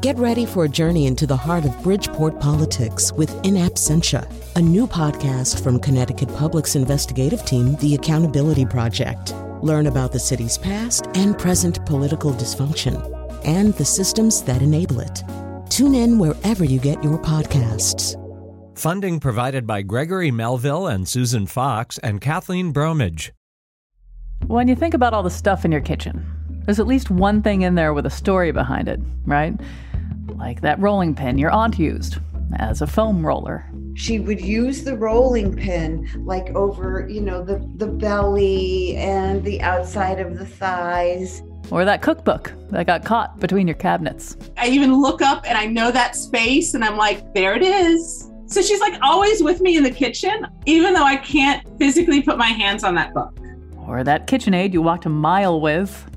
Get ready for a journey into the heart of Bridgeport politics with In Absentia, a new podcast from Connecticut Public's investigative team, The Accountability Project. Learn about the city's past and present political dysfunction and the systems that enable it. Tune in wherever you get your podcasts. Funding provided by Gregory Melville and Susan Fox and Kathleen Bromage. When you think about all the stuff in your kitchen, there's at least one thing in there with a story behind it, right? Like that rolling pin your aunt used as a foam roller. She would use the rolling pin like over, you know, the, the belly and the outside of the thighs. Or that cookbook that got caught between your cabinets. I even look up and I know that space and I'm like, there it is. So she's like always with me in the kitchen, even though I can't physically put my hands on that book. Or that KitchenAid you walked a mile with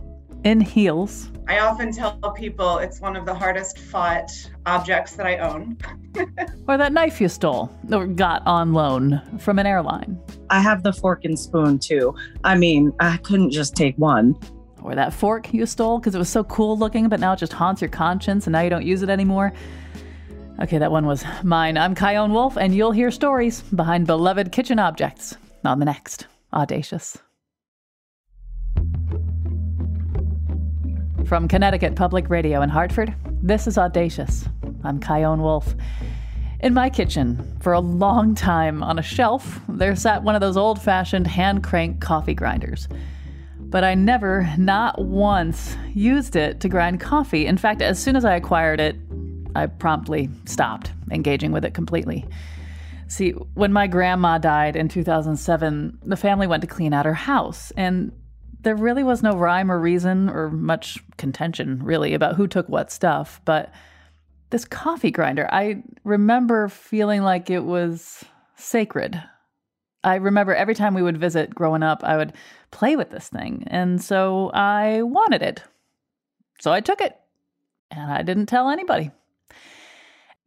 in heels. I often tell people it's one of the hardest fought objects that I own. or that knife you stole or got on loan from an airline. I have the fork and spoon too. I mean, I couldn't just take one. Or that fork you stole because it was so cool looking, but now it just haunts your conscience and now you don't use it anymore. Okay, that one was mine. I'm Chion Wolf, and you'll hear stories behind beloved kitchen objects on the next Audacious. From Connecticut Public Radio in Hartford, this is Audacious. I'm Chion Wolf. In my kitchen, for a long time on a shelf, there sat one of those old fashioned hand crank coffee grinders. But I never, not once, used it to grind coffee. In fact, as soon as I acquired it, I promptly stopped engaging with it completely. See, when my grandma died in 2007, the family went to clean out her house, and there really was no rhyme or reason or much contention, really, about who took what stuff. But this coffee grinder, I remember feeling like it was sacred. I remember every time we would visit growing up, I would play with this thing. And so I wanted it. So I took it, and I didn't tell anybody.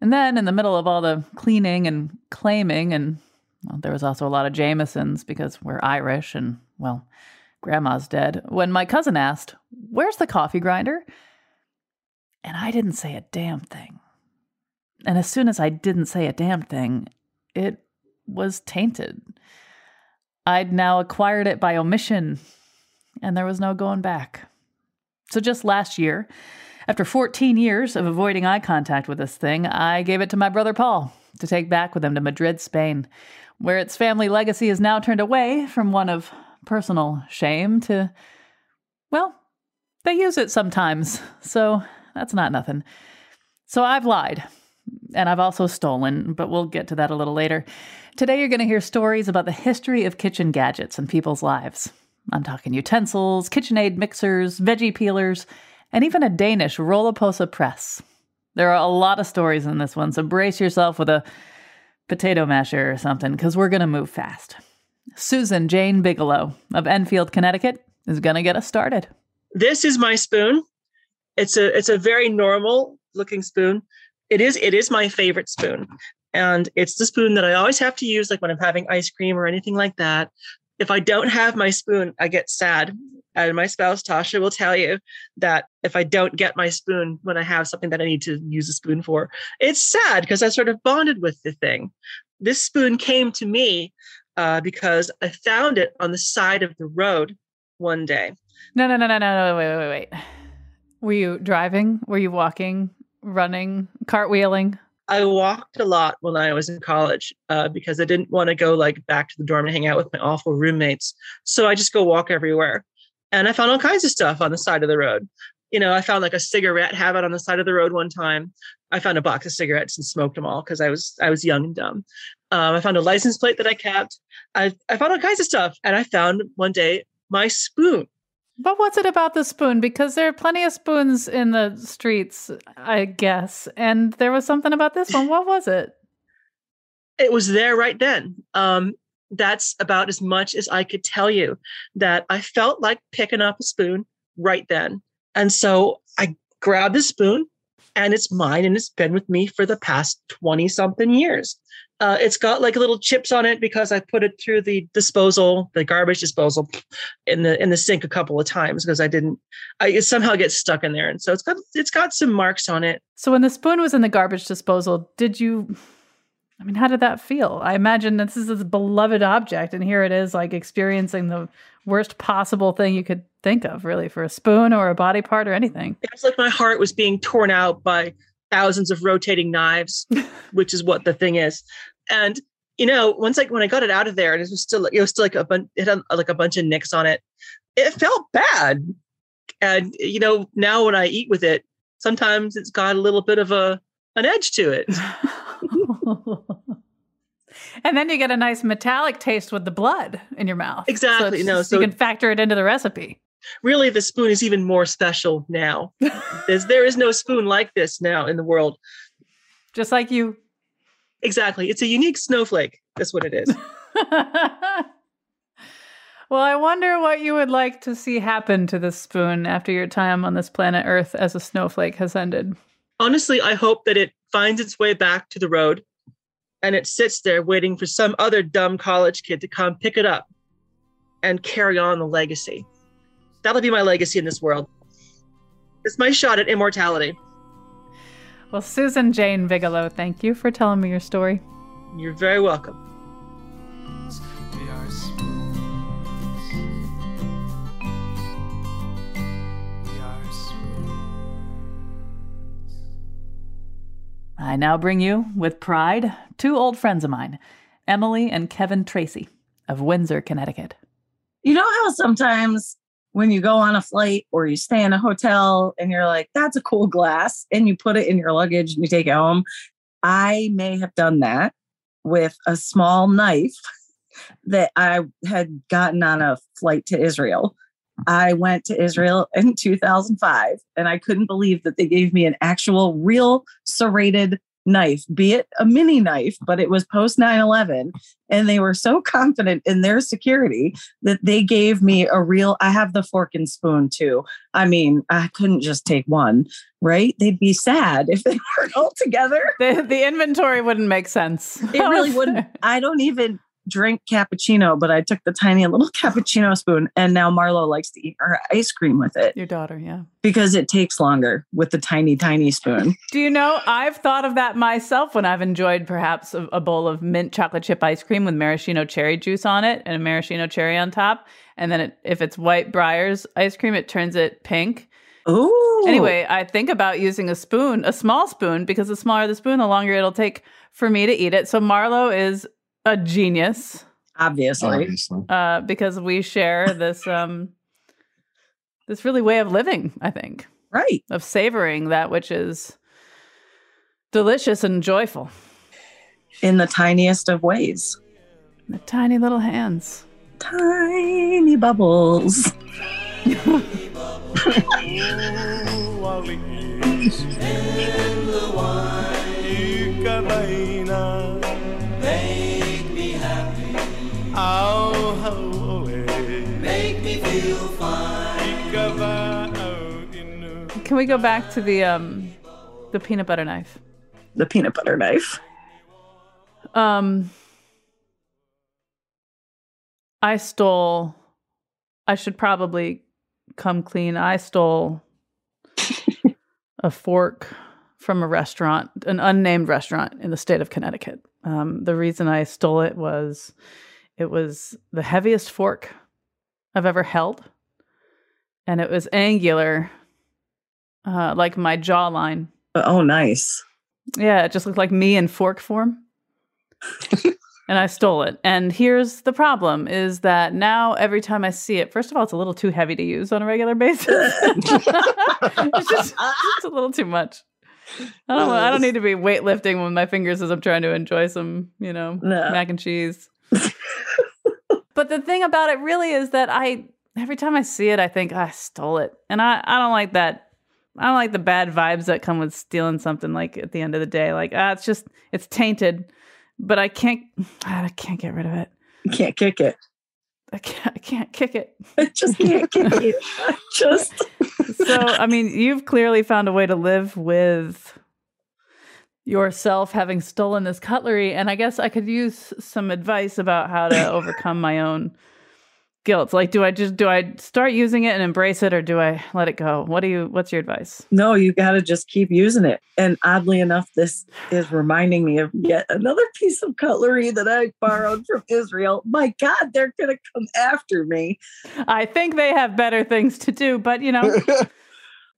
And then in the middle of all the cleaning and claiming, and well, there was also a lot of Jamesons because we're Irish and, well, grandma's dead. When my cousin asked, Where's the coffee grinder? And I didn't say a damn thing. And as soon as I didn't say a damn thing, it was tainted. I'd now acquired it by omission, and there was no going back. So just last year, after 14 years of avoiding eye contact with this thing, I gave it to my brother Paul to take back with him to Madrid, Spain, where its family legacy is now turned away from one of personal shame to, well, they use it sometimes, so that's not nothing. So I've lied, and I've also stolen, but we'll get to that a little later. Today, you're going to hear stories about the history of kitchen gadgets in people's lives. I'm talking utensils, KitchenAid mixers, veggie peelers, and even a Danish Rollaposa press. There are a lot of stories in this one, so brace yourself with a potato masher or something, because we're going to move fast. Susan Jane Bigelow of Enfield, Connecticut, is going to get us started. This is my spoon. It's a it's a very normal looking spoon. It is it is my favorite spoon. And it's the spoon that I always have to use like when I'm having ice cream or anything like that. If I don't have my spoon, I get sad and my spouse, Tasha, will tell you that if I don't get my spoon when I have something that I need to use a spoon for, it's sad because I sort of bonded with the thing. This spoon came to me uh, because I found it on the side of the road one day. No, no, no, no, no, no, wait, wait, wait. Were you driving? Were you walking, running, cartwheeling? I walked a lot when I was in college uh, because I didn't want to go like back to the dorm and hang out with my awful roommates. So I just go walk everywhere and I found all kinds of stuff on the side of the road. You know, I found like a cigarette habit on the side of the road one time. I found a box of cigarettes and smoked them all because I was I was young and dumb. Um, I found a license plate that I kept. I I found all kinds of stuff, and I found one day my spoon. But what's it about the spoon? Because there are plenty of spoons in the streets, I guess. And there was something about this one. What was it? It was there right then. Um, that's about as much as I could tell you that I felt like picking up a spoon right then. And so I grabbed the spoon and it's mine and it's been with me for the past 20 something years. Uh, it's got like little chips on it because I put it through the disposal, the garbage disposal, in the in the sink a couple of times because I didn't. I it somehow gets stuck in there, and so it's got it's got some marks on it. So when the spoon was in the garbage disposal, did you? I mean, how did that feel? I imagine this is a beloved object, and here it is, like experiencing the worst possible thing you could think of, really, for a spoon or a body part or anything. It's like my heart was being torn out by thousands of rotating knives, which is what the thing is. And you know, once like when I got it out of there, and it was still it was still like a bunch it had like a bunch of nicks on it. It felt bad, and you know now when I eat with it, sometimes it's got a little bit of a an edge to it. and then you get a nice metallic taste with the blood in your mouth. Exactly. So no, so so you can factor it into the recipe. Really, the spoon is even more special now. There's, there is no spoon like this now in the world. Just like you. Exactly. It's a unique snowflake. That's what it is. well, I wonder what you would like to see happen to this spoon after your time on this planet Earth as a snowflake has ended. Honestly, I hope that it finds its way back to the road and it sits there waiting for some other dumb college kid to come pick it up and carry on the legacy. That'll be my legacy in this world. It's my shot at immortality. Well, Susan Jane Bigelow, thank you for telling me your story. You're very welcome. We are spoons. We are spoons. I now bring you, with pride, two old friends of mine, Emily and Kevin Tracy of Windsor, Connecticut. You know how sometimes when you go on a flight or you stay in a hotel and you're like, that's a cool glass, and you put it in your luggage and you take it home? I may have done that with a small knife that I had gotten on a flight to Israel. I went to Israel in 2005 and I couldn't believe that they gave me an actual real serrated knife, be it a mini knife, but it was post 9 11. And they were so confident in their security that they gave me a real, I have the fork and spoon too. I mean, I couldn't just take one, right? They'd be sad if they weren't all together. The, the inventory wouldn't make sense. It really wouldn't. I don't even drink cappuccino, but I took the tiny little cappuccino spoon, and now Marlo likes to eat her ice cream with it Your daughter, yeah. because it takes longer with the tiny, tiny spoon. Do you know, I've thought of that myself when I've enjoyed perhaps a, a bowl of mint chocolate chip ice cream with maraschino cherry juice on it and a maraschino cherry on top. And then it, if it's white Breyers ice cream, it turns it pink. Ooh. Anyway, I think about using a spoon, a small spoon, because the smaller the spoon, the longer it'll take for me to eat it. So Marlo is a genius obviously. Obviously. uh, because we share this um, this really way of living. I think Right. of savoring that which is delicious and joyful. In the tiniest of ways. The tiny little hands. Tiny bubbles. Make Oh, holy. Make me feel fine. Can we go back to the um, the peanut butter knife? The peanut butter knife. Um, I stole. I should probably come clean. I stole a fork from a restaurant, an unnamed restaurant in the state of Connecticut. Um, the reason I stole it was it was the heaviest fork I've ever held, and it was angular, uh, like my jawline. Oh, nice. Yeah, it just looked like me in fork form. and I stole it. And here's the problem is that now every time I see it, first of all, it's a little too heavy to use on a regular basis. it's just, just a little too much. I don't I don't need to be weightlifting with my fingers as I'm trying to enjoy some, you know, No. mac and cheese. But the thing about it really is that I every time I see it, I think I stole it. And I, I don't like that I don't like the bad vibes that come with stealing something like at the end of the day. Like, ah, it's just it's tainted. But I can't I can't get rid of it. You can't kick it. I can't I can't kick it. I just can't kick it. Just So I mean, you've clearly found a way to live with yourself having stolen this cutlery. And I guess I could use some advice about how to overcome my own guilt. Like, do I just do I start using it and embrace it, or do I let it go? What do you? What's your advice? No, you got to just keep using it. And oddly enough, this is reminding me of yet another piece of cutlery that I borrowed from Israel. My God, they're going to come after me. I think they have better things to do, but you know.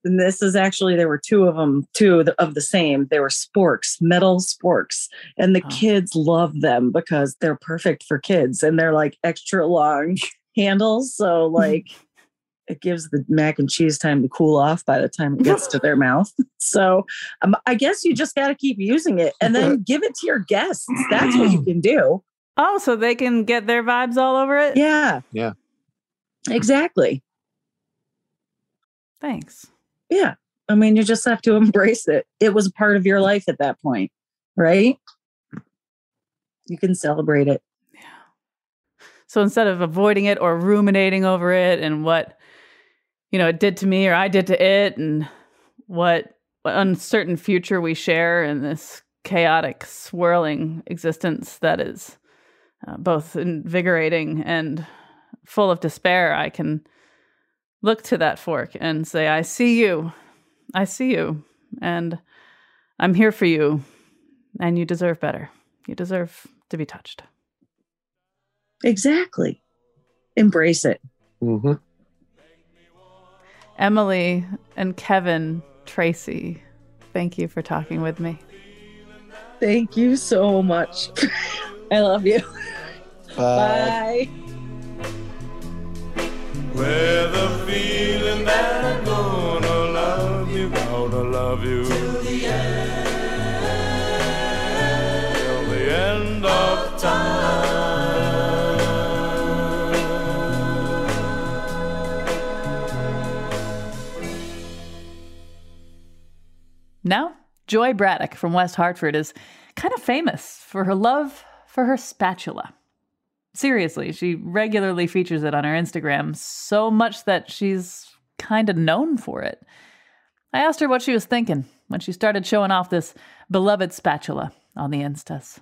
and this is actually there were two of them two of the, of the same they were sporks metal sporks and the Oh. kids love them because they're perfect for kids and they're like extra long handles so like it gives the mac and cheese time to cool off by the time it gets to their mouth so um, i guess you just got to keep using it and then give it to your guests that's what you can do Oh, so they can get their vibes all over it? yeah Yeah. exactly Thanks. Yeah. I mean, you just have to embrace it. It was part of your life at that point, right? You can celebrate it. So instead of avoiding it or ruminating over it and what you know it did to me or I did to it and what, what uncertain future we share in this chaotic swirling existence that is uh, both invigorating and full of despair, I can look to that fork and say, I see you. I see you. And I'm here for you. And you deserve better. You deserve to be touched. Exactly. Embrace it. Mm-hmm. Emily and Kevin Tracy, thank you for talking with me. Thank you so much. I love you. Bye. Bye. With a feeling that I'm gonna love you, gonna love you. Till the end. Till the end of time. Now, Joy Braddock from West Hartford is kind of famous for her love for her spatula. Seriously, she regularly features it on her Instagram, so much that she's kind of known for it. I asked her what she was thinking when she started showing off this beloved spatula on the Instas.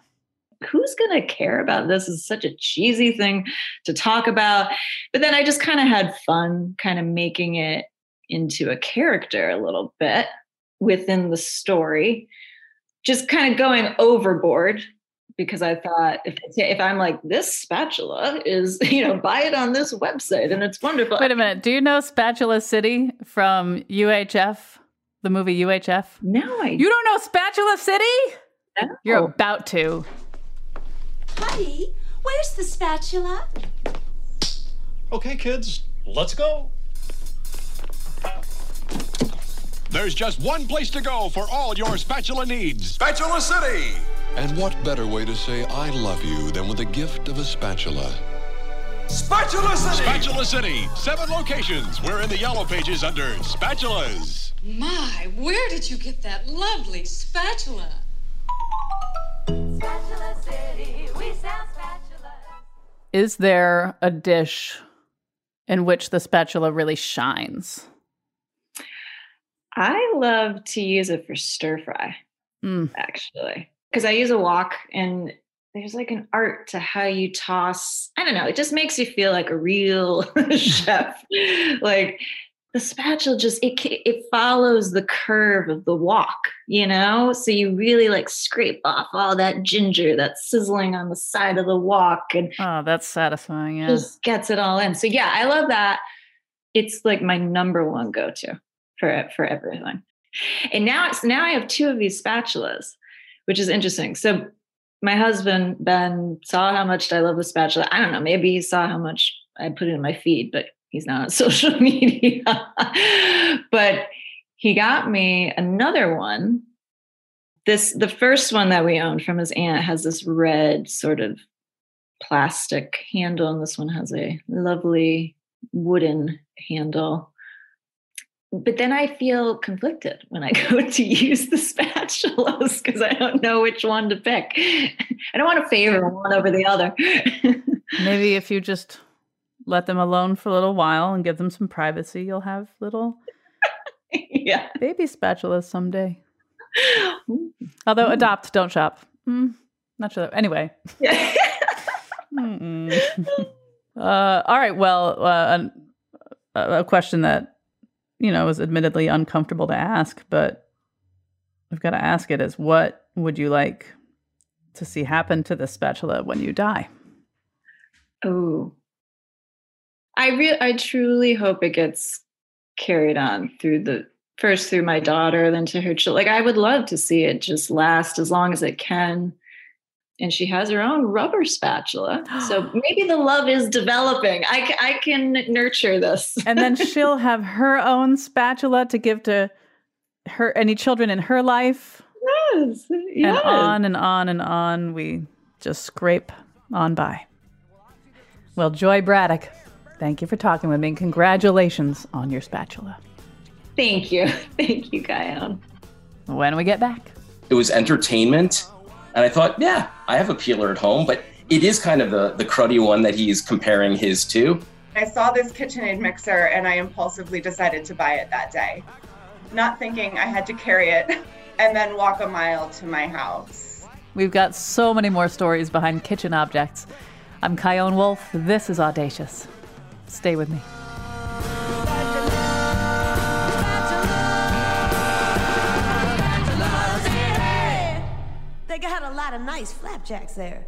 who's going to care about this? It's such a cheesy thing to talk about. But then I just kind of had fun kind of making it into a character a little bit within the story, just kind of going overboard because I thought if if I'm like this spatula is you know buy it on this website and it's wonderful. Wait a minute, do you know Spatula City from UHF, the movie UHF? No, I You don't know Spatula City? No. You're about to. Honey, where's the spatula? Okay, kids, let's go. There's just one place to go for all your spatula needs. Spatula City! And what better way to say I love you than with a gift of a spatula? Spatula City! Spatula City. Seven locations. We're in the yellow pages under spatulas. My, where did you get that lovely spatula? Spatula City, we sell spatulas. Is there a dish in which the spatula really shines? I love to use it for stir fry, Mm. actually, because I use a wok and there's like an art to how you toss. I don't know. It just makes you feel like a real chef. Like the spatula just it it follows the curve of the wok, you know. So you really like scrape off all that ginger that's sizzling on the side of the wok and Oh, that's satisfying. Yeah. just gets it all in. So yeah, I love that. It's like my number one go-to for for everything. And now it's now I have two of these spatulas, which is interesting. So my husband Ben saw how much I love the spatula. I don't know, maybe he saw how much I put in my feed, but he's not on social media. but he got me another one. This the first one that we owned from his aunt has this red sort of plastic handle, and this one has a lovely wooden handle. But then I feel conflicted when I go to use the spatulas because I don't know which one to pick. I don't want to favor one over the other. Maybe if you just let them alone for a little while and give them some privacy, you'll have little yeah. baby spatulas someday. Although adopt, don't shop. Mm, not sure. Anyway. Mm-mm. uh, all right. Well, uh, a a question that you know is admittedly uncomfortable to ask, but I've got to ask it: is what would you like to see happen to the spatula when you die? Oh, I re- I truly hope it gets carried on through the first through my daughter, then to her children. Like I would love to see it just last as long as it can. And she has her own rubber spatula, so maybe the love is developing. I, I can nurture this. and then she'll have her own spatula to give to her any children in her life. Yes, yes. And on and on and on we just scrape on by. Well, Joy Braddock, thank you for talking with me. and Congratulations on your spatula. Thank you, thank you, Chion. When we get back. It was entertainment. And I thought, yeah, I have a peeler at home, but it is kind of the, the cruddy one that he's comparing his to. I saw this KitchenAid mixer and I impulsively decided to buy it that day, not thinking I had to carry it and then walk a mile to my house. We've got so many more stories behind kitchen objects. I'm Chion Wolf. This is Audacious. Stay with me. They got a lot of nice flapjacks there.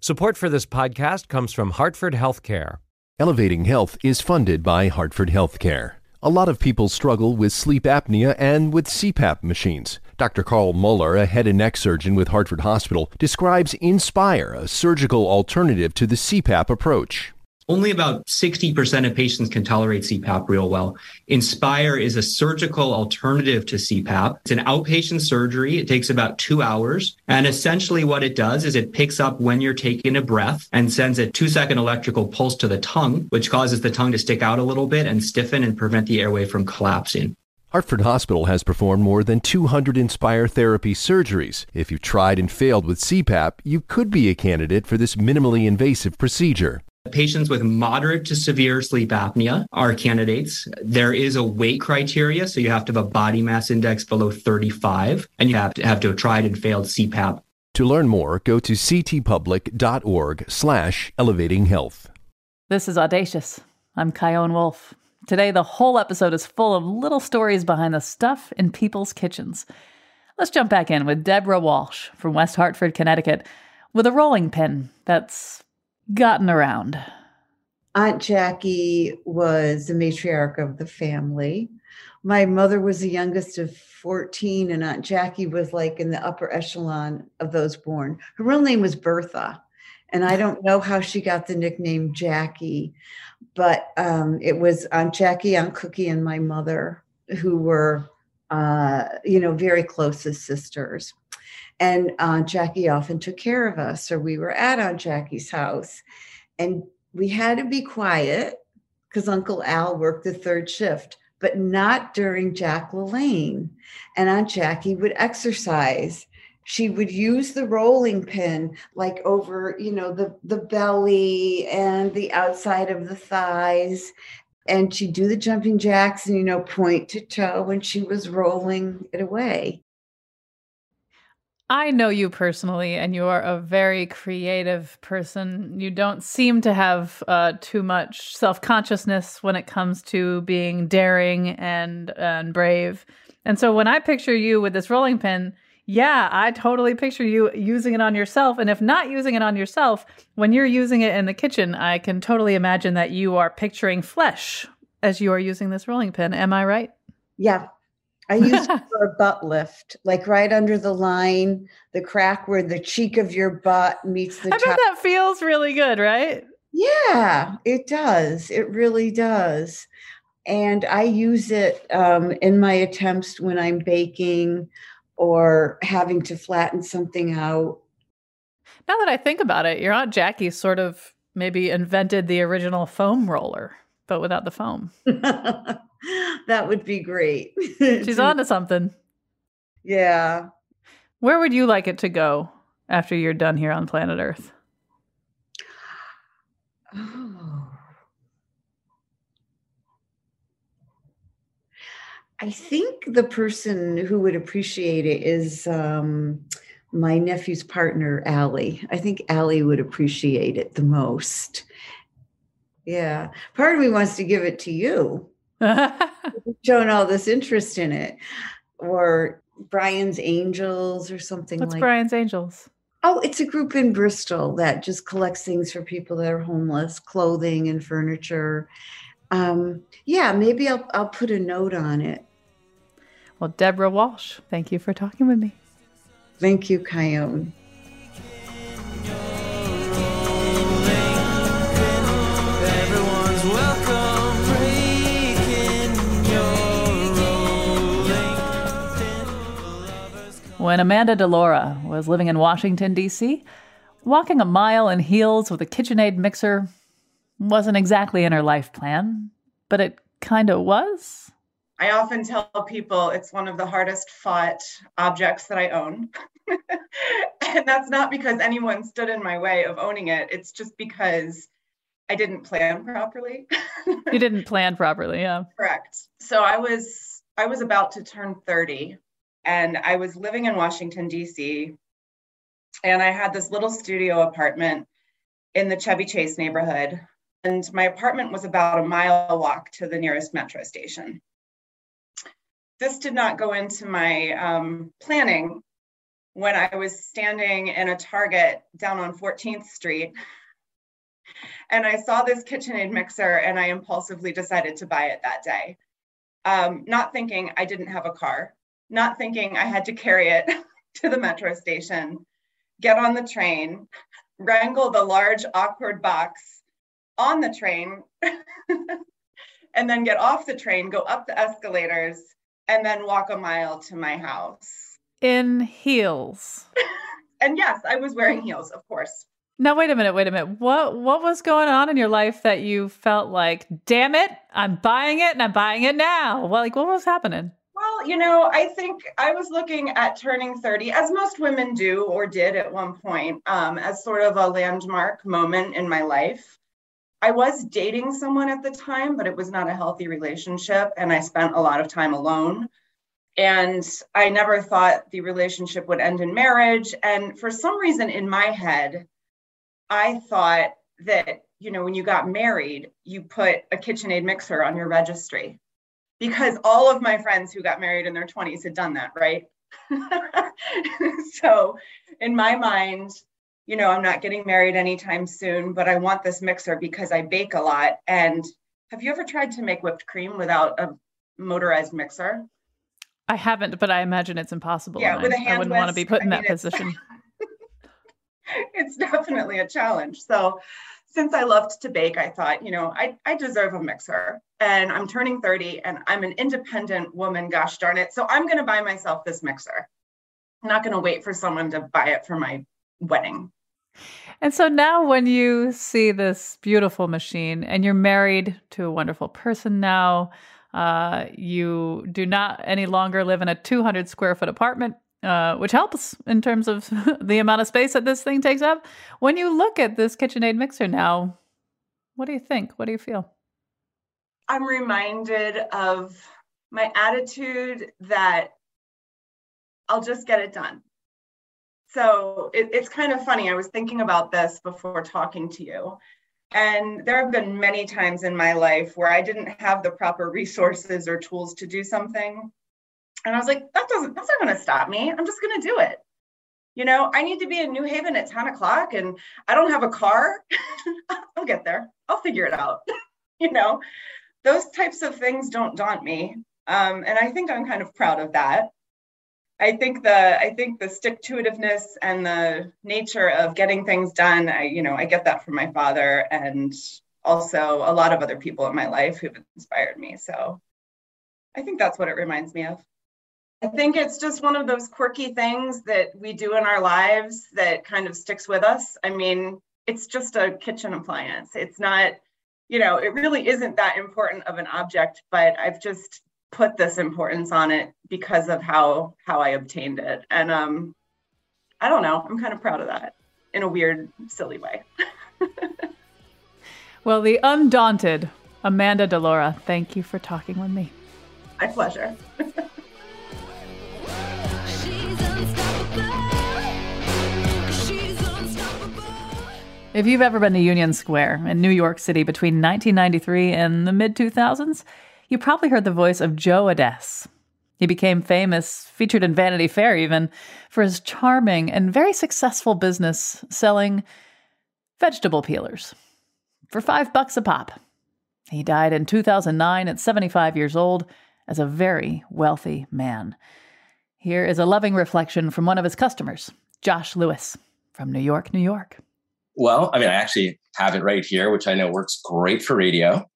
Support for this podcast comes from Hartford Healthcare. Elevating Health is funded by Hartford Healthcare. A lot of people struggle with sleep apnea and with CPAP machines. Dr. Carl Muller, a head and neck surgeon with Hartford Hospital, describes Inspire, a surgical alternative to the CPAP approach. Only about 60% of patients can tolerate CPAP real well. Inspire is a surgical alternative to CPAP. It's an outpatient surgery. It takes about two hours. And essentially what it does is it picks up when you're taking a breath and sends a two second electrical pulse to the tongue, which causes the tongue to stick out a little bit and stiffen and prevent the airway from collapsing. Hartford Hospital has performed more than 200 Inspire therapy surgeries. If you've tried and failed with CPAP, you could be a candidate for this minimally invasive procedure. Patients with moderate to severe sleep apnea are candidates. There is a weight criteria, so you have to have a body mass index below 35, and you have to have to have tried and failed CPAP. To learn more, go to ctpublic.org slash elevating health. This is Audacious. I'm Chion Wolf. Today, the whole episode is full of little stories behind the stuff in people's kitchens. Let's jump back in with Deborah Walsh from West Hartford, Connecticut, with a rolling pin that's gotten around. Aunt Jackie was the matriarch of the family. My mother was the youngest of 14, and Aunt Jackie was like in the upper echelon of those born. Her real name was Bertha, and I don't know how she got the nickname Jackie, but um, it was Aunt Jackie, Aunt Cookie, and my mother who were, uh, you know, very close as sisters. And Aunt Jackie often took care of us, or we were at Aunt Jackie's house. And we had to be quiet because Uncle Al worked the third shift, but not during Jack LaLanne. And Aunt Jackie would exercise. She would use the rolling pin like over, you know, the, the belly and the outside of the thighs. And she'd do the jumping jacks and, you know, point to toe when she was rolling it away. I know you personally, and you are a very creative person. You don't seem to have uh, too much self consciousness when it comes to being daring and and brave. And so when I picture you with this rolling pin, yeah, I totally picture you using it on yourself. And if not using it on yourself, when you're using it in the kitchen, I can totally imagine that you are picturing flesh as you are using this rolling pin. Am I right? Yeah. I use it for a butt lift, like right under the line, the crack where the cheek of your butt meets the I bet that feels really good, right? Yeah, it does. It really does. And I use it um, in my attempts when I'm baking or having to flatten something out. Now that I think about it, your Aunt Jackie sort of maybe invented the original foam roller, but without the foam. that would be great. She's on to something. Yeah. Where would you like it to go after you're done here on planet Earth? Oh. I think the person who would appreciate it is um, my nephew's partner, Allie. I think Allie would appreciate it the most. Yeah. Part of me wants to give it to you. Showing all this interest in it. Or Brian's Angels or something What's like Brian's Angels? Oh, it's a group in Bristol that just collects things for people that are homeless, clothing and furniture. Um, yeah, maybe I'll I'll put a note on it. Well, Deborah Walsh, thank you for talking with me. Thank you, Chion. When Amanda Delora was living in Washington, D.C., walking a mile in heels with a KitchenAid mixer wasn't exactly in her life plan, but it kind of was. I often tell people it's one of the hardest fought objects that I own. and that's not because anyone stood in my way of owning it. It's just because I didn't plan properly. you didn't plan properly, yeah. Correct. So I was I was about to turn 30 and I was living in Washington DC and I had this little studio apartment in the Chevy Chase neighborhood and my apartment was about a mile walk to the nearest metro station. This did not go into my um, planning when I was standing in a Target down on 14th Street and I saw this KitchenAid mixer and I impulsively decided to buy it that day. Um, not thinking I didn't have a car, not thinking I had to carry it to the metro station, get on the train, wrangle the large, awkward box on the train, and then get off the train, go up the escalators, and then walk a mile to my house. In heels. And yes, I was wearing heels, of course. Now wait a minute, wait a minute. What what was going on in your life that you felt like, damn it, I'm buying it and I'm buying it now? Well, like what was happening? You know, I think I was looking at turning 30, as most women do or did at one point, um, as sort of a landmark moment in my life. I was dating someone at the time, but it was not a healthy relationship. And I spent a lot of time alone. And I never thought the relationship would end in marriage. And for some reason in my head, I thought that, you know, when you got married, you put a KitchenAid mixer on your registry because all of my friends who got married in their 20s had done that, right? so in my mind, you know, I'm not getting married anytime soon, but I want this mixer because I bake a lot. And have you ever tried to make whipped cream without a motorized mixer? I haven't, but I imagine it's impossible. Yeah, with I, a hand I wouldn't want to be put in I that it's- position. it's definitely a challenge. So since I loved to bake, I thought, you know, I, I deserve a mixer. And I'm turning 30 and I'm an independent woman, gosh darn it. So I'm going to buy myself this mixer. I'm not going to wait for someone to buy it for my wedding. And so now, when you see this beautiful machine and you're married to a wonderful person now, uh, you do not any longer live in a 200 square foot apartment, uh, which helps in terms of the amount of space that this thing takes up. When you look at this KitchenAid mixer now, what do you think? What do you feel? I'm reminded of my attitude that I'll just get it done. So it, it's kind of funny. I was thinking about this before talking to you. And there have been many times in my life where I didn't have the proper resources or tools to do something. And I was like, that doesn't, that's not going to stop me. I'm just going to do it. You know, I need to be in New Haven at 10 o'clock and I don't have a car. I'll get there. I'll figure it out. you know, those types of things don't daunt me. Um, and I think I'm kind of proud of that. I think the I think the stick to itiveness and the nature of getting things done, I, you know, I get that from my father and also a lot of other people in my life who've inspired me. So I think that's what it reminds me of. I think it's just one of those quirky things that we do in our lives that kind of sticks with us. I mean, it's just a kitchen appliance. It's not, you know, it really isn't that important of an object, but I've just put this importance on it because of how how I obtained it. And um I don't know, I'm kind of proud of that in a weird, silly way. Well, the undaunted Amanda Delora, thank you for talking with me. My pleasure. If you've ever been to Union Square in New York City between 1993 and the mid 2000s, you probably heard the voice of Joe Adès. He became famous, featured in Vanity Fair even, for his charming and very successful business selling vegetable peelers for five bucks a pop. He died in 2009 at 75 years old as a very wealthy man. Here is a loving reflection from one of his customers, Josh Lewis from New York, New York. Well, I mean, I actually have it right here, which I know works great for radio.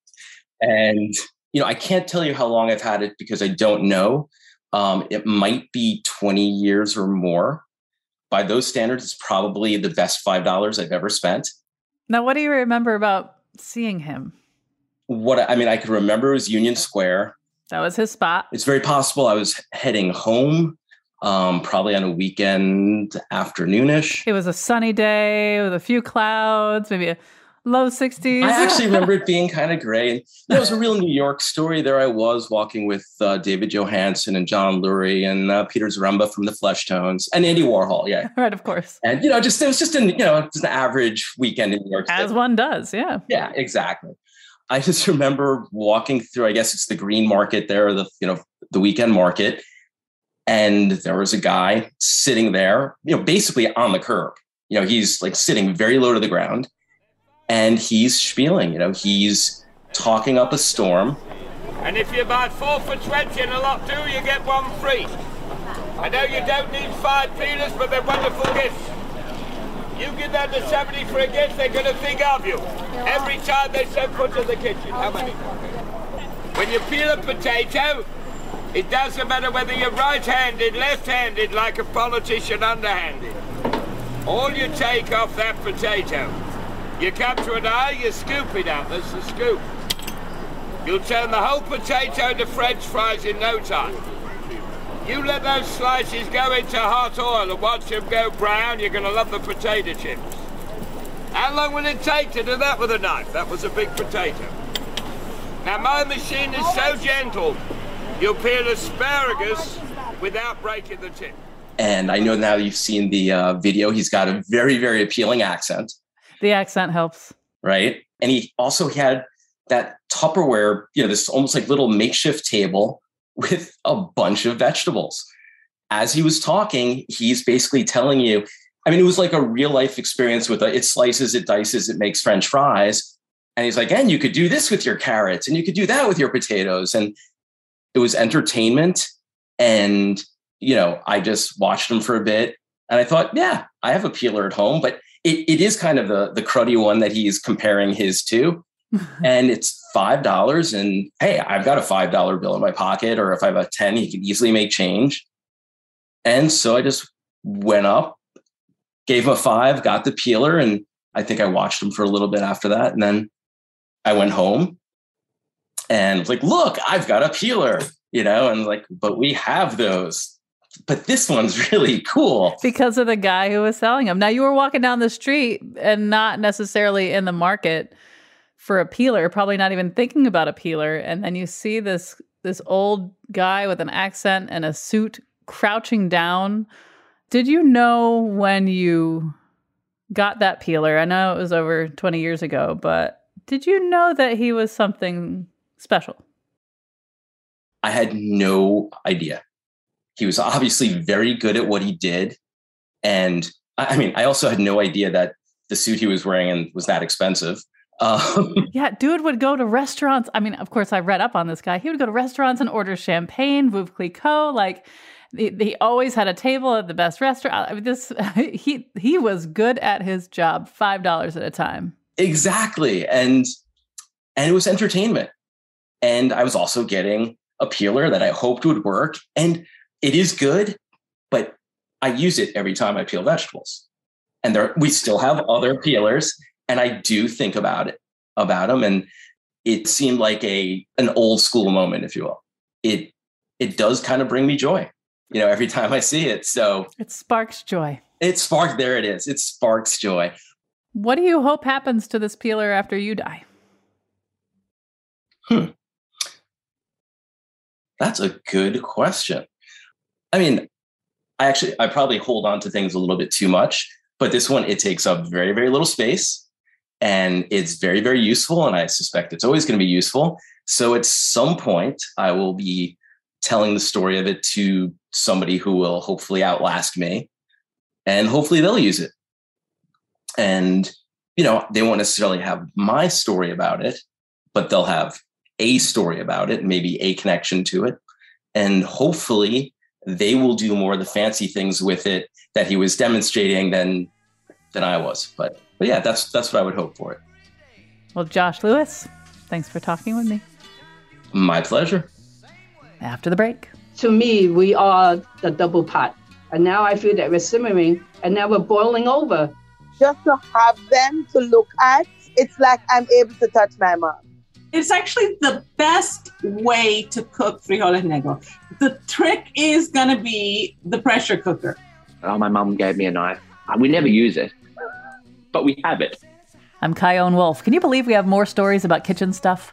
And, you know, I can't tell you how long I've had it because I don't know. Um, it might be 20 years or more. By those standards, it's probably the best $5 I've ever spent. Now, what do you remember about seeing him? What I mean, I can remember was Union Square. That was his spot. It's very possible I was heading home um, probably on a weekend afternoonish. It was a sunny day with a few clouds, maybe a low 60s. I actually remember it being kind of gray. And it was a real New York story. There I was walking with uh, David Johansen and John Lurie and uh, Peter Zaremba from the Fleshtones and Andy Warhol. Yeah. right, of course. And, you know, just it was just an, you know, just an average weekend in New York As one does, yeah. Yeah, exactly. I just remember walking through, I guess it's the green market there, the, you know, the weekend market and there was a guy sitting there, you know, basically on the curb. You know, he's like sitting very low to the ground and he's spieling, you know, he's talking up a storm. And if you buy four for 20 and a lot two, you get one free. I know you don't need five peelers, but they're wonderful gifts. You give them the 70 for a gift, they're going to think of you. Every time they set foot in the kitchen. How many? When you peel a potato, it doesn't matter whether you're right-handed, left-handed, like a politician underhanded. All you take off that potato, you come to an eye, you scoop it out. That's the scoop. You'll turn the whole potato into French fries in no time. You let those slices go into hot oil and watch them go brown, you're going to love the potato chips. How long will it take to do that with a knife? That was a big potato. Now my machine is so gentle, You'll peel asparagus without breaking the tip. And I know now you've seen the uh, video. He's got a very, very appealing accent, The accent helps. right? And he also had that Tupperware, you know, this almost like little makeshift table with a bunch of vegetables. As he was talking, he's basically telling you, I mean, it was like a real life experience with a, it slices, it dices, it makes French fries. And he's like, and you could do this with your carrots and you could do that with your potatoes. And it was entertainment. And, you know, I just watched him for a bit and I thought, yeah, I have a peeler at home, but it, it is kind of the, the cruddy one that he's comparing his to. and it's five dollars and hey i've got a five dollar bill in my pocket or if i have a 10 he can easily make change and so i just went up gave him a five got the peeler and i think i watched him for a little bit after that and then i went home and was like look i've got a peeler you know and like but we have those but this one's really cool Because of the guy who was selling them. Now, you were walking down the street and not necessarily in the market for a peeler, probably not even thinking about a peeler. And then you see this this old guy with an accent and a suit crouching down. Did you know when you got that peeler? I know it was over 20 years ago, but did you know that he was something special? I had no idea. He was obviously very good at what he did. And I mean, I also had no idea that the suit he was wearing was that expensive. Um, Yeah, dude would go to restaurants. I mean, of course, I read up on this guy. He would go to restaurants and order champagne, Veuve Clicquot. Like, he, he always had a table at the best restaurant. I mean, this he he was good at his job. Five dollars at a time. exactly. And and it was entertainment. And I was also getting a peeler that I hoped would work. And it is good, but I use it every time I peel vegetables. And there we still have other peelers, and I do think about it about them. And it seemed like a an old school moment, if you will. It it does kind of bring me joy, you know, every time I see it. So It sparks joy. it sparks, There it is. It sparks joy. What do you hope happens to this peeler after you die? Hmm. That's a good question. I mean, I actually I probably hold on to things a little bit too much, but this one it takes up very very little space and it's very very useful and I suspect it's always going to be useful. So at some point I will be telling the story of it to somebody who will hopefully outlast me and hopefully they'll use it. And you know, they won't necessarily have my story about it, but they'll have a story about it, maybe a connection to it. And hopefully they will do more of the fancy things with it that he was demonstrating than than I was. But but yeah, that's that's what I would hope for it. Well, Josh Lewis, thanks for talking with me. My pleasure. After the break. To me, we are the double pot. And now I feel that we're simmering and now we're boiling over. Just to have them to look at, it's like I'm able to touch my mom. It's actually the best way to cook frijoles negros. The trick is going to be the pressure cooker. Oh, my mum gave me a knife. Uh, We never use it, but we have it. I'm Chion Wolf. Can you believe we have more stories about kitchen stuff?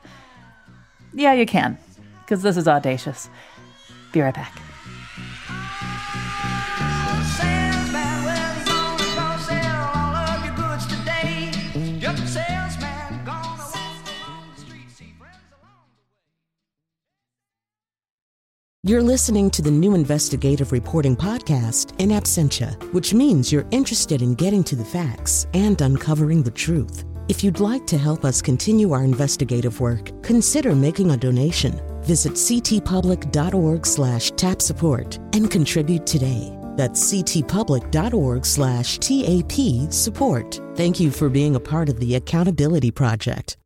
Yeah, you can, because this is audacious. Be right back. You're listening to the new investigative reporting podcast, In Absentia, which means you're interested in getting to the facts and uncovering the truth. If you'd like to help us continue our investigative work, consider making a donation. Visit ctpublic.org slash tap support and contribute today. That's ctpublic.org slash TAP support. Thank you for being a part of the Accountability Project.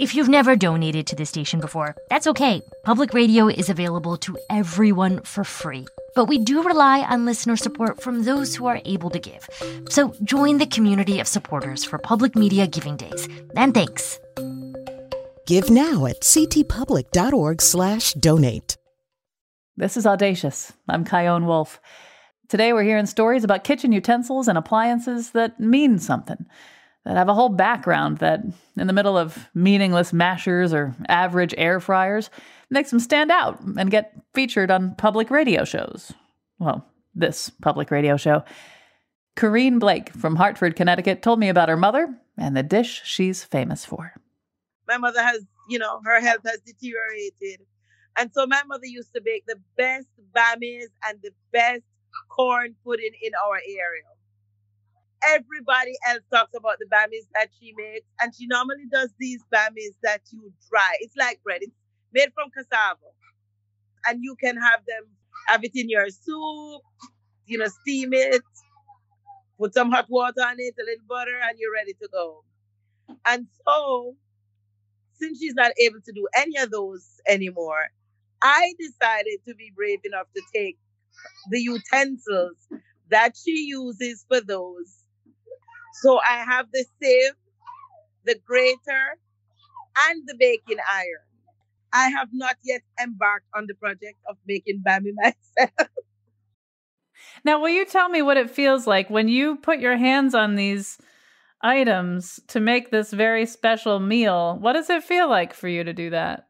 If you've never donated to the station before, that's okay. Public radio is available to everyone for free. But we do rely on listener support from those who are able to give. So join the community of supporters for Public Media Giving Days. And thanks. Give now at ctpublic.org slash donate. This is Audacious. I'm Chion Wolf. Today we're hearing stories about kitchen utensils and appliances that mean something, that have a whole background that, in the middle of meaningless mashers or average air fryers, makes them stand out and get featured on public radio shows. Well, this public radio show. Corrine Blake from Hartford, Connecticut told me about her mother and the dish she's famous for. My mother has, you know, her health has deteriorated. And so my mother used to bake the best bammies and the best corn pudding in our area. Everybody else talks about the bammies that she makes, and she normally does these bammies that you dry. It's like bread. It's made from cassava, and you can have them have it in your soup. You know, steam it, put some hot water on it, a little butter, and you're ready to go. And so, since she's not able to do any of those anymore, I decided to be brave enough to take the utensils that she uses for those. So I have the sieve, the grater, and the baking iron. I have not yet embarked on the project of making bammy myself. Now, will you tell me what it feels like when you put your hands on these items to make this very special meal? What does it feel like for you to do that?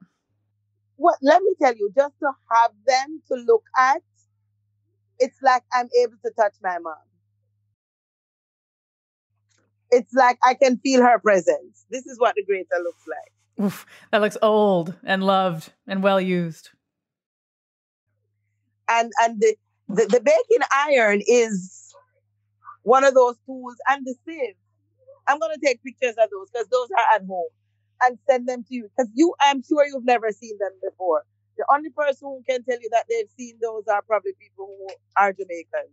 Well, let me tell you, just to have them to look at, it's like I'm able to touch my mom. It's like I can feel her presence. This is what the grater looks like. Oof, that looks old and loved and well used. And and the, the, the baking iron is one of those tools and the sieve. I'm gonna take pictures of those because those are at home and send them to you. Because you I'm sure you've never seen them before. The only person who can tell you that they've seen those are probably people who are Jamaicans.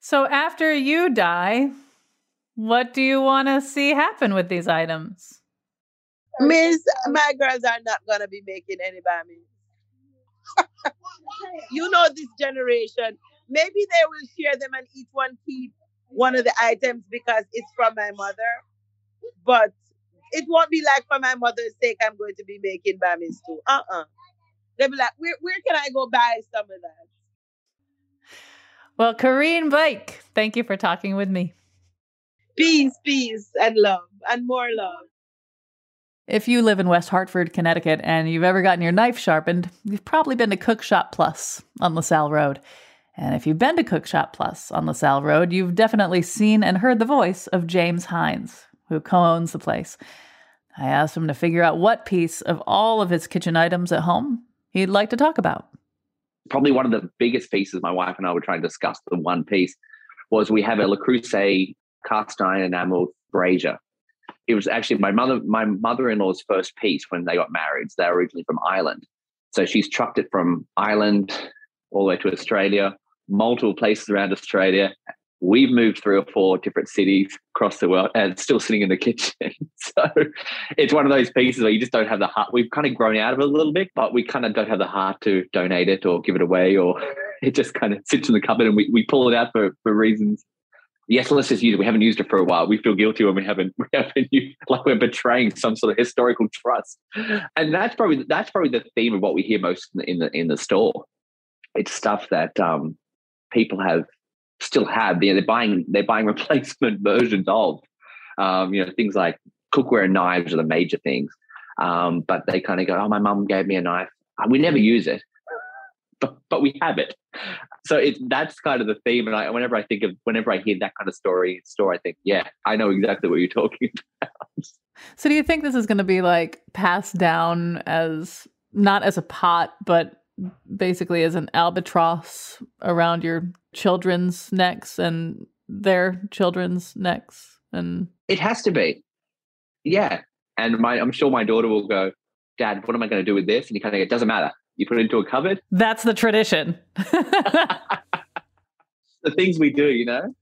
So after you die, what do you want to see happen with these items? Miss, my girls are not gonna be making any bammies. you know this generation. Maybe they will share them and each one keep one of the items because it's from my mother. But it won't be like for my mother's sake, I'm going to be making bammies too. Uh-uh. They'll be like, where, where can I go buy some of that? Well, Corrine Blake, thank you for talking with me. Peace, peace, and love, and more love. If you live in West Hartford, Connecticut, and you've ever gotten your knife sharpened, you've probably been to Cook Shop Plus on LaSalle Road. And if you've been to Cook Shop Plus on LaSalle Road, you've definitely seen and heard the voice of James Hines, who co owns the place. I asked him to figure out what piece of all of his kitchen items at home he'd like to talk about. Probably one of the biggest pieces my wife and I were trying to discuss, the one piece, was we have a Le Creuset cast iron enamel brazier it was actually my mother my mother-in-law's first piece when they got married. They're originally from Ireland. So she's trucked it from Ireland all the way to Australia, multiple places around Australia. We've moved three or four different cities across the world and still sitting in the kitchen. so it's one of those pieces where you just don't have the heart. We've kind of grown out of it a little bit, but we kind of don't have the heart to donate it or give it away or it just kind of sits in the cupboard and we, we pull it out for, for reasons yes, let's just use it. We haven't used it for a while. We feel guilty when we haven't, we haven't used, like we're betraying some sort of historical trust. And that's probably that's probably the theme of what we hear most in the in the, in the store. It's stuff that um, people have still have. You know, they're buying they're buying replacement versions of. Um, you know, things like cookware and knives are the major things. Um, but they kind of go, "Oh, my mum gave me a knife. We never use it but, but we have it. So it's that's kind of the theme. And I, whenever I think of, whenever I hear that kind of story, store, I think, yeah, I know exactly what you're talking about. So do you think this is going to be like passed down as not as a pot, but basically as an albatross around your children's necks and their children's necks? And it has to be, yeah. And my, I'm sure my daughter will go, Dad, what am I going to do with this? And you kind of it doesn't matter you put it into a cupboard. That's the tradition. the things we do, you know?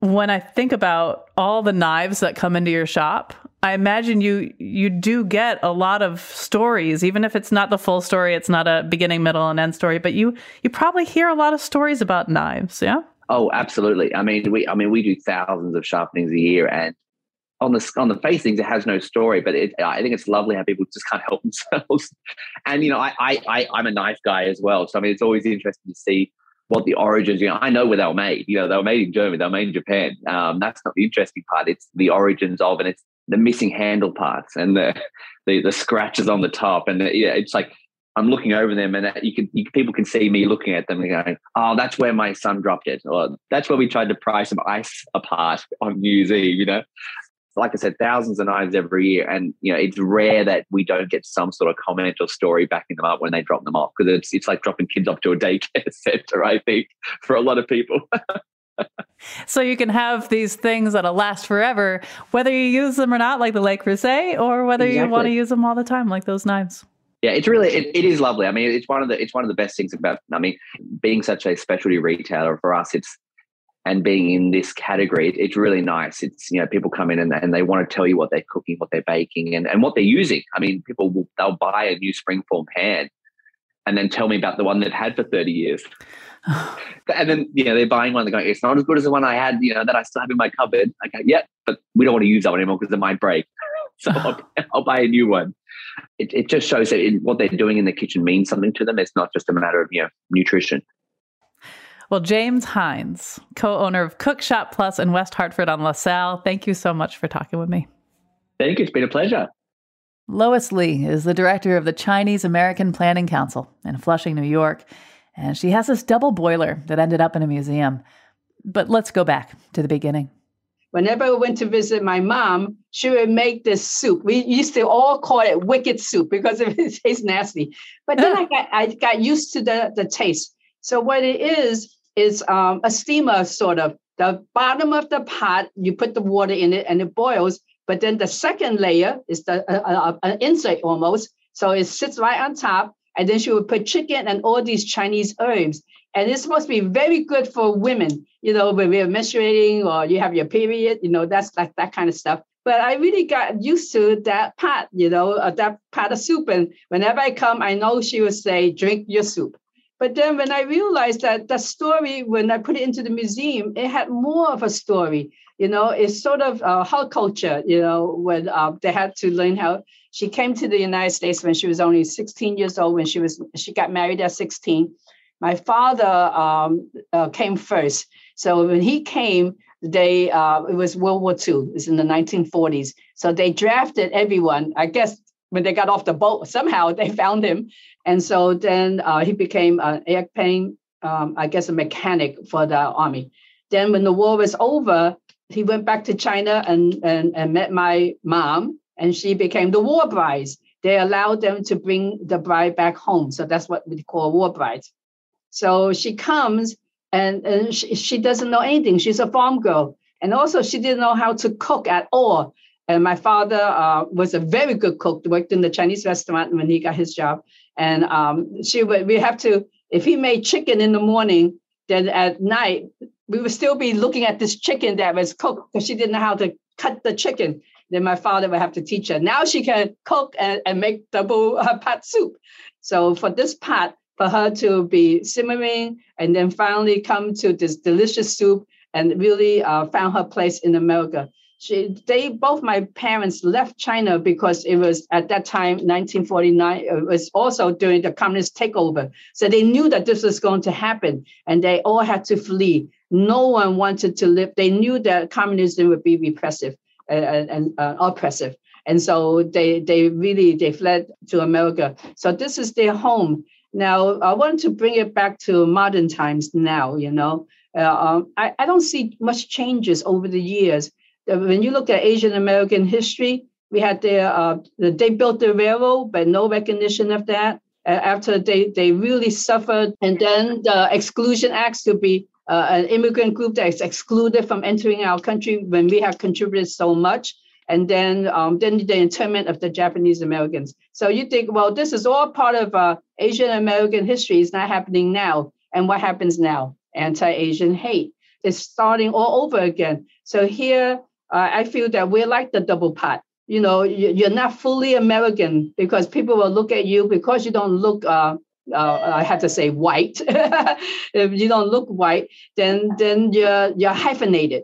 When I think about all the knives that come into your shop, I imagine you you do get a lot of stories, even if it's not the full story, it's not a beginning, middle, and end story, but you you probably hear a lot of stories about knives, yeah? Oh, absolutely. I mean, we I mean we do thousands of sharpenings a year and on the on the face things, it has no story, but it, I think it's lovely how people just can't help themselves. and you know, I, I I I'm a knife guy as well, so I mean, it's always interesting to see what the origins. You know, I know where they were made. You know, they were made in Germany, they were made in Japan. Um, that's not the interesting part. It's the origins of, and it's the missing handle parts and the the, the scratches on the top, and the, yeah, it's like I'm looking over them, and you can you, people can see me looking at them and going, "Oh, that's where my son dropped it," or "That's where we tried to pry some ice apart on New Year's Eve." You know, like I said, thousands of knives every year. And, you know, it's rare that we don't get some sort of comment or story backing them up when they drop them off because it's, it's like dropping kids off to a daycare center, I think, for a lot of people. so you can have these things that'll last forever, whether you use them or not, like the Le Creuset, or whether exactly. you want to use them all the time, like those knives. Yeah, it's really it, it is lovely. I mean, it's one of the it's one of the best things about. I mean, being such a specialty retailer for us, it's and being in this category, it, it's really nice. It's you know people come in and, and they want to tell you what they're cooking, what they're baking, and, and what they're using. I mean, people will they'll buy a new springform pan and then tell me about the one they've had for thirty years. and then you know they're buying one. They're going, it's not as good as the one I had. You know that I still have in my cupboard. I go, yeah, but we don't want to use that one anymore because it might break. so I'll, I'll, buy a new one. It, it just shows that in, what they're doing in the kitchen means something to them. It's not just a matter of you know nutrition. Well, James Hines, co owner of Cook Shop Plus in West Hartford on LaSalle, thank you so much for talking with me. Thank you. It's been a pleasure. Lois Lee is the director of the Chinese American Planning Council in Flushing, New York, and she has this double boiler that ended up in a museum. But let's go back to the beginning. Whenever I went to visit my mom, she would make this soup. We used to all call it wicked soup because it tastes nasty. But then I got I got used to the, the taste. So what it is is um, a steamer sort of. The bottom of the pot, you put the water in it and it boils. But then the second layer is the uh, uh, an insect almost. So it sits right on top. And then she would put chicken and all these Chinese herbs. And it's supposed to be very good for women, you know, when we're menstruating or you have your period, you know, that's like that kind of stuff. But I really got used to that pot, you know, uh, that pot of soup. And whenever I come, I know she would say, drink your soup. But then when I realized that the story, when I put it into the museum, it had more of a story. You know, it's sort of uh, her culture, you know, when uh, they had to learn how she came to the United States when she was only 16 years old, when she was she got married at 16. My father um, uh, came first. So when he came, they uh, it was World War II. It's in the 1940s. So they drafted everyone. I guess when they got off the boat, somehow they found him, and so then uh, he became an airplane, um, I guess, a mechanic for the army. Then when the war was over, he went back to China and and, and met my mom, and she became the war bride. They allowed them to bring the bride back home, so that's what we call a war bride. So she comes and, and she, she doesn't know anything. She's a farm girl. And also, she didn't know how to cook at all. And my father uh, was a very good cook, worked in the Chinese restaurant when he got his job. And um, she would, we have to, if he made chicken in the morning, then at night, we would still be looking at this chicken that was cooked because she didn't know how to cut the chicken. Then my father would have to teach her. Now she can cook and, and make double uh, pot soup. So for this pot, for her to be simmering and then finally come to this delicious soup and really uh, found her place in America. She, they both my parents left China because it was at that time 1949. It was also during the communist takeover, so they knew that this was going to happen, and they all had to flee. No one wanted to live. They knew that communism would be repressive and, and uh, oppressive, and so they they really they fled to America. So this is their home, now, I want to bring it back to modern times now, you know. Uh, um, I, I don't see much changes over the years. Uh, when you look at Asian American history, we had their, uh, they built the railroad, but no recognition of that. After they, they really suffered, and then the Exclusion Acts to be uh, an immigrant group that is excluded from entering our country when we have contributed so much and then um, then the internment of the Japanese Americans. So you think, well, this is all part of uh, Asian American history. It's not happening now. And what happens now? Anti-Asian hate is starting all over again. So here, uh, I feel that we're like the double pot. You know, you're not fully American because people will look at you because you don't look. Uh, uh, I have to say white. if you don't look white, then then you're you're hyphenated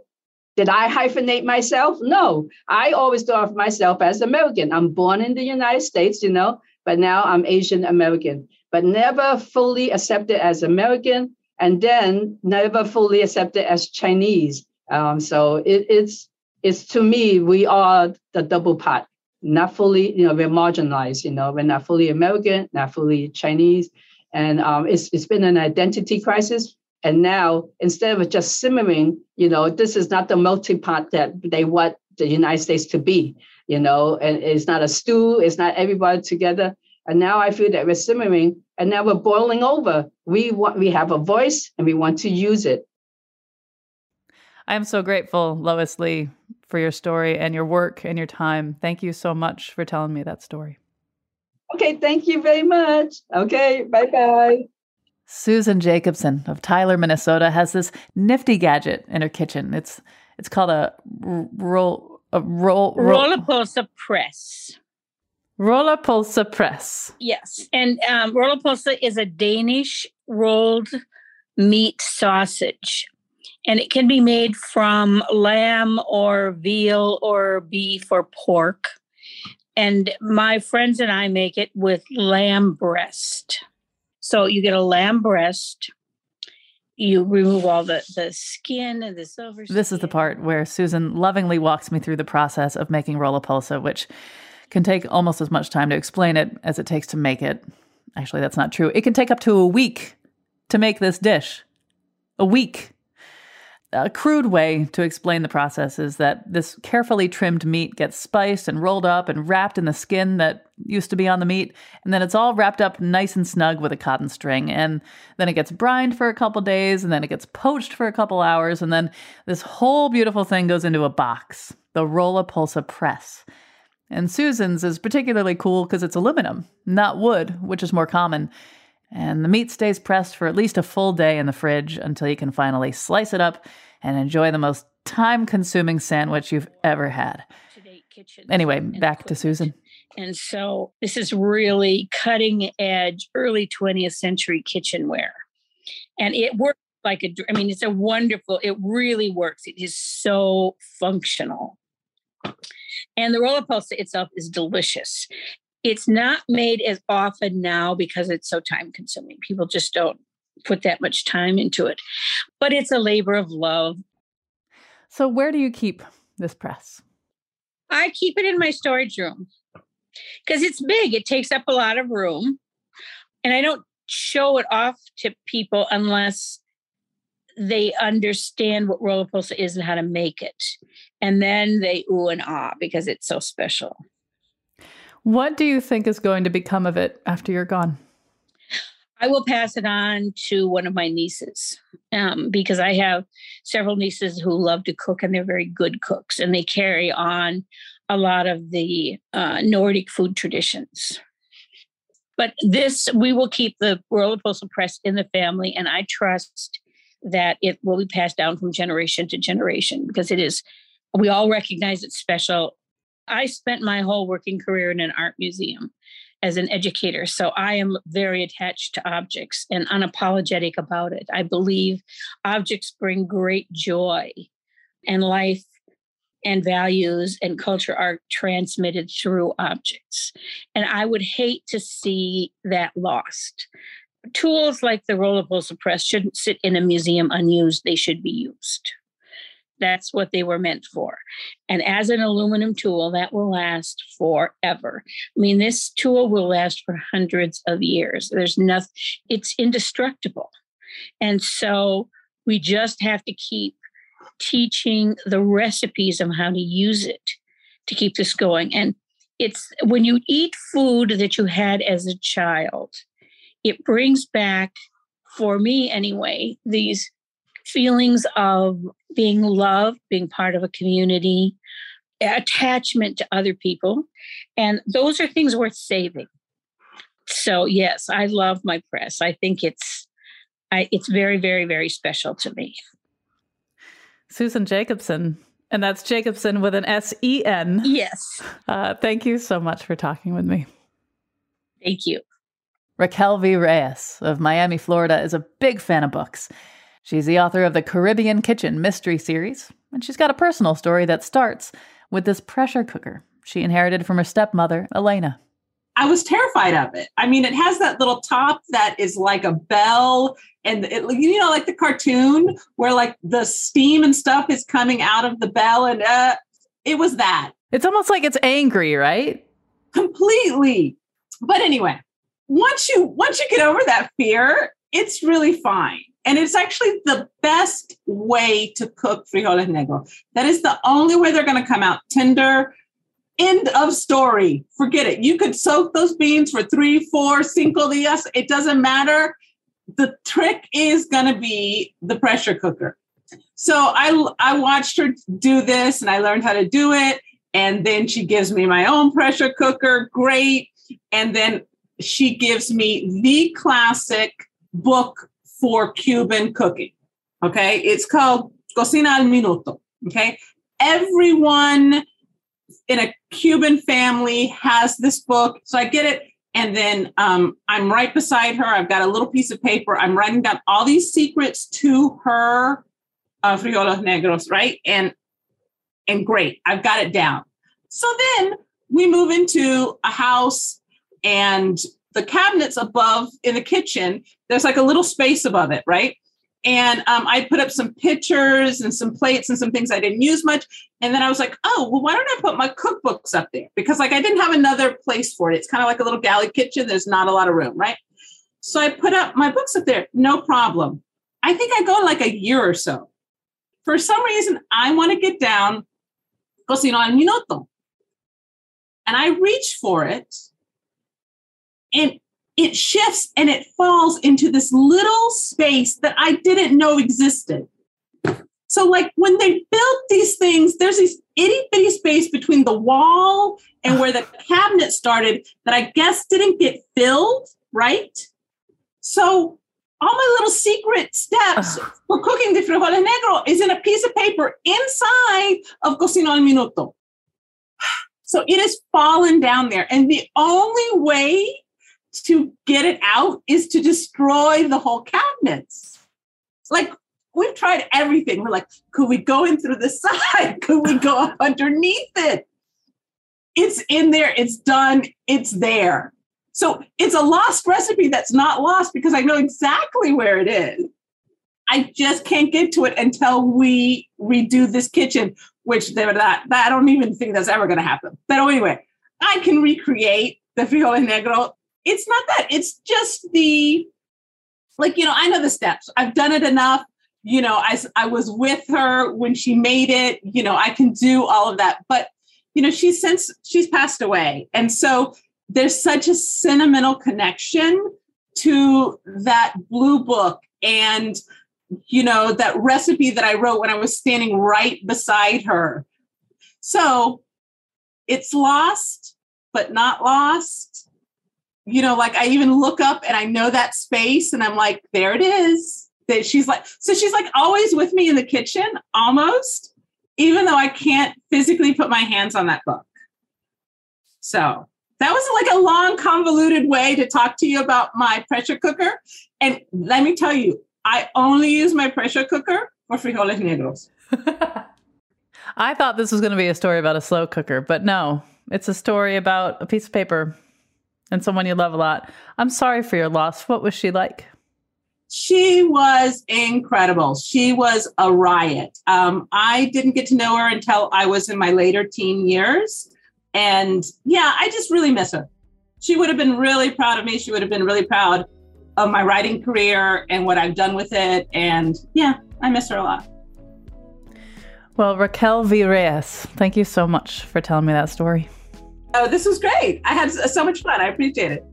did I hyphenate myself? No, I always thought of myself as American. I'm born in the United States, you know, but now I'm Asian American, but never fully accepted as American, and then never fully accepted as Chinese. Um, so it, it's it's to me we are the double pot, not fully, you know, we're marginalized. You know, we're not fully American, not fully Chinese, and um, it's it's been an identity crisis and now, instead of just simmering, you know, this is not the multi-pot that they want the United States to be, you know, and it's not a stew, it's not everybody together. And now I feel that we're simmering and now we're boiling over. We want we have a voice and we want to use it. I'm so grateful, Lois Lee, for your story and your work and your time. Thank you so much for telling me that story. Okay, thank you very much. Okay, bye bye. Susan Jacobsen of Tyler, Minnesota, has this nifty gadget in her kitchen. It's it's called a roll a roll, roll Rullepølse press. Rullepølse press. Yes, and um, Rullepølse is a Danish rolled meat sausage, and it can be made from lamb or veal or beef or pork. And my friends and I make it with lamb breast. So you get a lamb breast. You remove all the, the skin and the silver. Skin. This is the part where Susan lovingly walks me through the process of making rullepølse, which can take almost as much time to explain it as it takes to make it. Actually, that's not true. It can take up to a week to make this dish. A week a crude way to explain the process is that this carefully trimmed meat gets spiced and rolled up and wrapped in the skin that used to be on the meat, and then it's all wrapped up nice and snug with a cotton string. And then it gets brined for a couple days, and then it gets poached for a couple hours, and then this whole beautiful thing goes into a box, the Rullepølse press. And Susan's is particularly cool because it's aluminum, not wood, which is more common. And the meat stays pressed for at least a full day in the fridge until you can finally slice it up and enjoy the most time consuming sandwich you've ever had. Anyway, back to Susan. And so this is really cutting edge early 20th century kitchenware. And it works like a, I mean, it's a wonderful, it really works. It is so functional. And the Rullepølse itself is delicious. It's not made as often now because it's so time consuming. People just don't put that much time into it. But it's a labor of love. So, where do you keep this press? I keep it in my storage room because it's big. It takes up a lot of room. And I don't show it off to people unless they understand what roller is and how to make it. And then they ooh and ah because it's so special. What do you think is going to become of it after you're gone? I will pass it on to one of my nieces um, because I have several nieces who love to cook and they're very good cooks and they carry on a lot of the uh, Nordic food traditions. But this, we will keep the Rullepølse Press in the family, and I trust that it will be passed down from generation to generation because it is, we all recognize it's special. I spent my whole working career in an art museum as an educator. So I am very attached to objects and unapologetic about it. I believe objects bring great joy and life and values and culture are transmitted through objects. And I would hate to see that lost. Tools like the rullepølse press shouldn't sit in a museum unused, they should be used. That's what they were meant for. And as an aluminum tool, that will last forever. I mean, this tool will last for hundreds of years. There's nothing, it's indestructible. And so we just have to keep teaching the recipes of how to use it to keep this going. And it's when you eat food that you had as a child, it brings back, for me anyway, these feelings of being loved, being part of a community, attachment to other people. And those are things worth saving. So yes, I love my press. I think it's I, it's very, very, very special to me. Susan Jacobsen, and that's Jacobsen with an S E N. Yes. Uh, thank you so much for talking with me. Thank you. Raquel V. Reyes of Miami, Florida, is a big fan of books. She's the author of the Caribbean Kitchen mystery series, and she's got a personal story that starts with this pressure cooker she inherited from her stepmother, Elena. I was terrified of it. I mean, it has that little top that is like a bell, and it, you know, like the cartoon where like the steam and stuff is coming out of the bell, and uh, it was that. It's almost like it's angry, right? Completely. But anyway, once you once you get over that fear, it's really fine. And it's actually the best way to cook frijoles negro. That is the only way they're going to come out tender, End of story. Forget it. You could soak those beans for three, four, cinco dias. It doesn't matter. The trick is going to be the pressure cooker. So I I watched her do this and I learned how to do it. And then she gives me my own pressure cooker. Great. And then she gives me the classic book for Cuban cooking. Okay. It's called Cocina al Minuto. Okay. Everyone in a Cuban family has this book. So I get it. And then um, I'm right beside her. I've got a little piece of paper. I'm writing down all these secrets to her uh, frijoles negros, right? And and great, I've got it down. So then we move into a house, and the cabinets above in the kitchen. There's like a little space above it, right? And um, I put up some pictures and some plates and some things I didn't use much. And then I was like, oh, well, why don't I put my cookbooks up there? Because like I didn't have another place for it. It's kind of like a little galley kitchen. There's not a lot of room, right? So I put up my books up there, no problem. I think I go like a year or so. For some reason, I want to get down cocina al minuto. And I reach for it. And it shifts and it falls into this little space that I didn't know existed. So, like when they built these things, there's this itty bitty space between the wall and where the cabinet started that I guess didn't get filled, right? So, all my little secret steps for cooking the frijoles negro is in a piece of paper inside of Cocina al Minuto. So it has fallen down there. And the only way to get it out is to destroy the whole cabinets. Like we've tried everything. We're like, could we go in through the side? Could we go up underneath it? It's in there, it's done, it's there. So it's a lost recipe that's not lost because I know exactly where it is. I just can't get to it until we redo this kitchen, which they're not, I don't even think that's ever going to happen. But anyway, I can recreate the frijoles negro. It's not that, it's just the, like, you know, I know the steps. I've done it enough. You know, I, I was with her when she made it. You know, I can do all of that. But, you know, she's since she's passed away. And so there's such a sentimental connection to that blue book and you know that recipe that i wrote when i was standing right beside her so it's lost but not lost you know like i even look up and i know that space and i'm like there it is that she's like so she's like always with me in the kitchen almost even though i can't physically put my hands on that book so that was like a long, convoluted way to talk to you about my pressure cooker. And let me tell you, I only use my pressure cooker for frijoles negros. I thought this was going to be a story about a slow cooker, but no, it's a story about a piece of paper and someone you love a lot. I'm sorry for your loss. What was she like? She was incredible. She was a riot. Um, I didn't get to know her until I was in my later teen years. And yeah, I just really miss her. She would have been really proud of me. She would have been really proud of my writing career and what I've done with it. And yeah, I miss her a lot. Well, Raquel V. Reyes, thank you so much for telling me that story. Oh, this was great. I had so much fun. I appreciate it.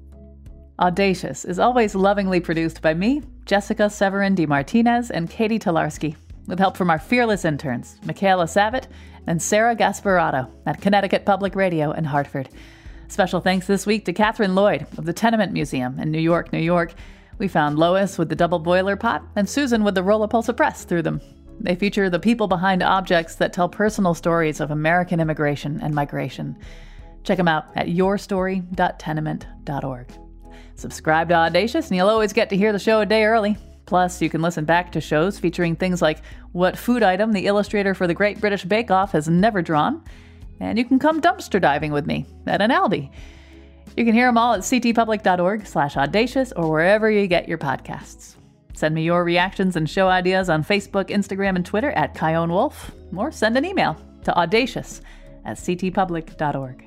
Audacious is always lovingly produced by me, Jessica Severin D. Martinez, and Katie Tolarski, with help from our fearless interns, Michaela Savitt and Sarah Gasparotto at Connecticut Public Radio in Hartford. Special thanks this week to Catherine Lloyd of the Tenement Museum in New York, New York. We found Lois with the double boiler pot and Susan with the Rullepølse press through them. They feature the people behind objects that tell personal stories of American immigration and migration. Check them out at yourstory.tenement.org. Subscribe to Audacious, and you'll always get to hear the show a day early. Plus, you can listen back to shows featuring things like what food item the illustrator for the Great British Bake Off has never drawn, and you can come dumpster diving with me at an Aldi. You can hear them all at ctpublic.org slash audacious or wherever you get your podcasts. Send me your reactions and show ideas on Facebook, Instagram, and Twitter at Chion Wolf, or send an email to audacious at ctpublic.org.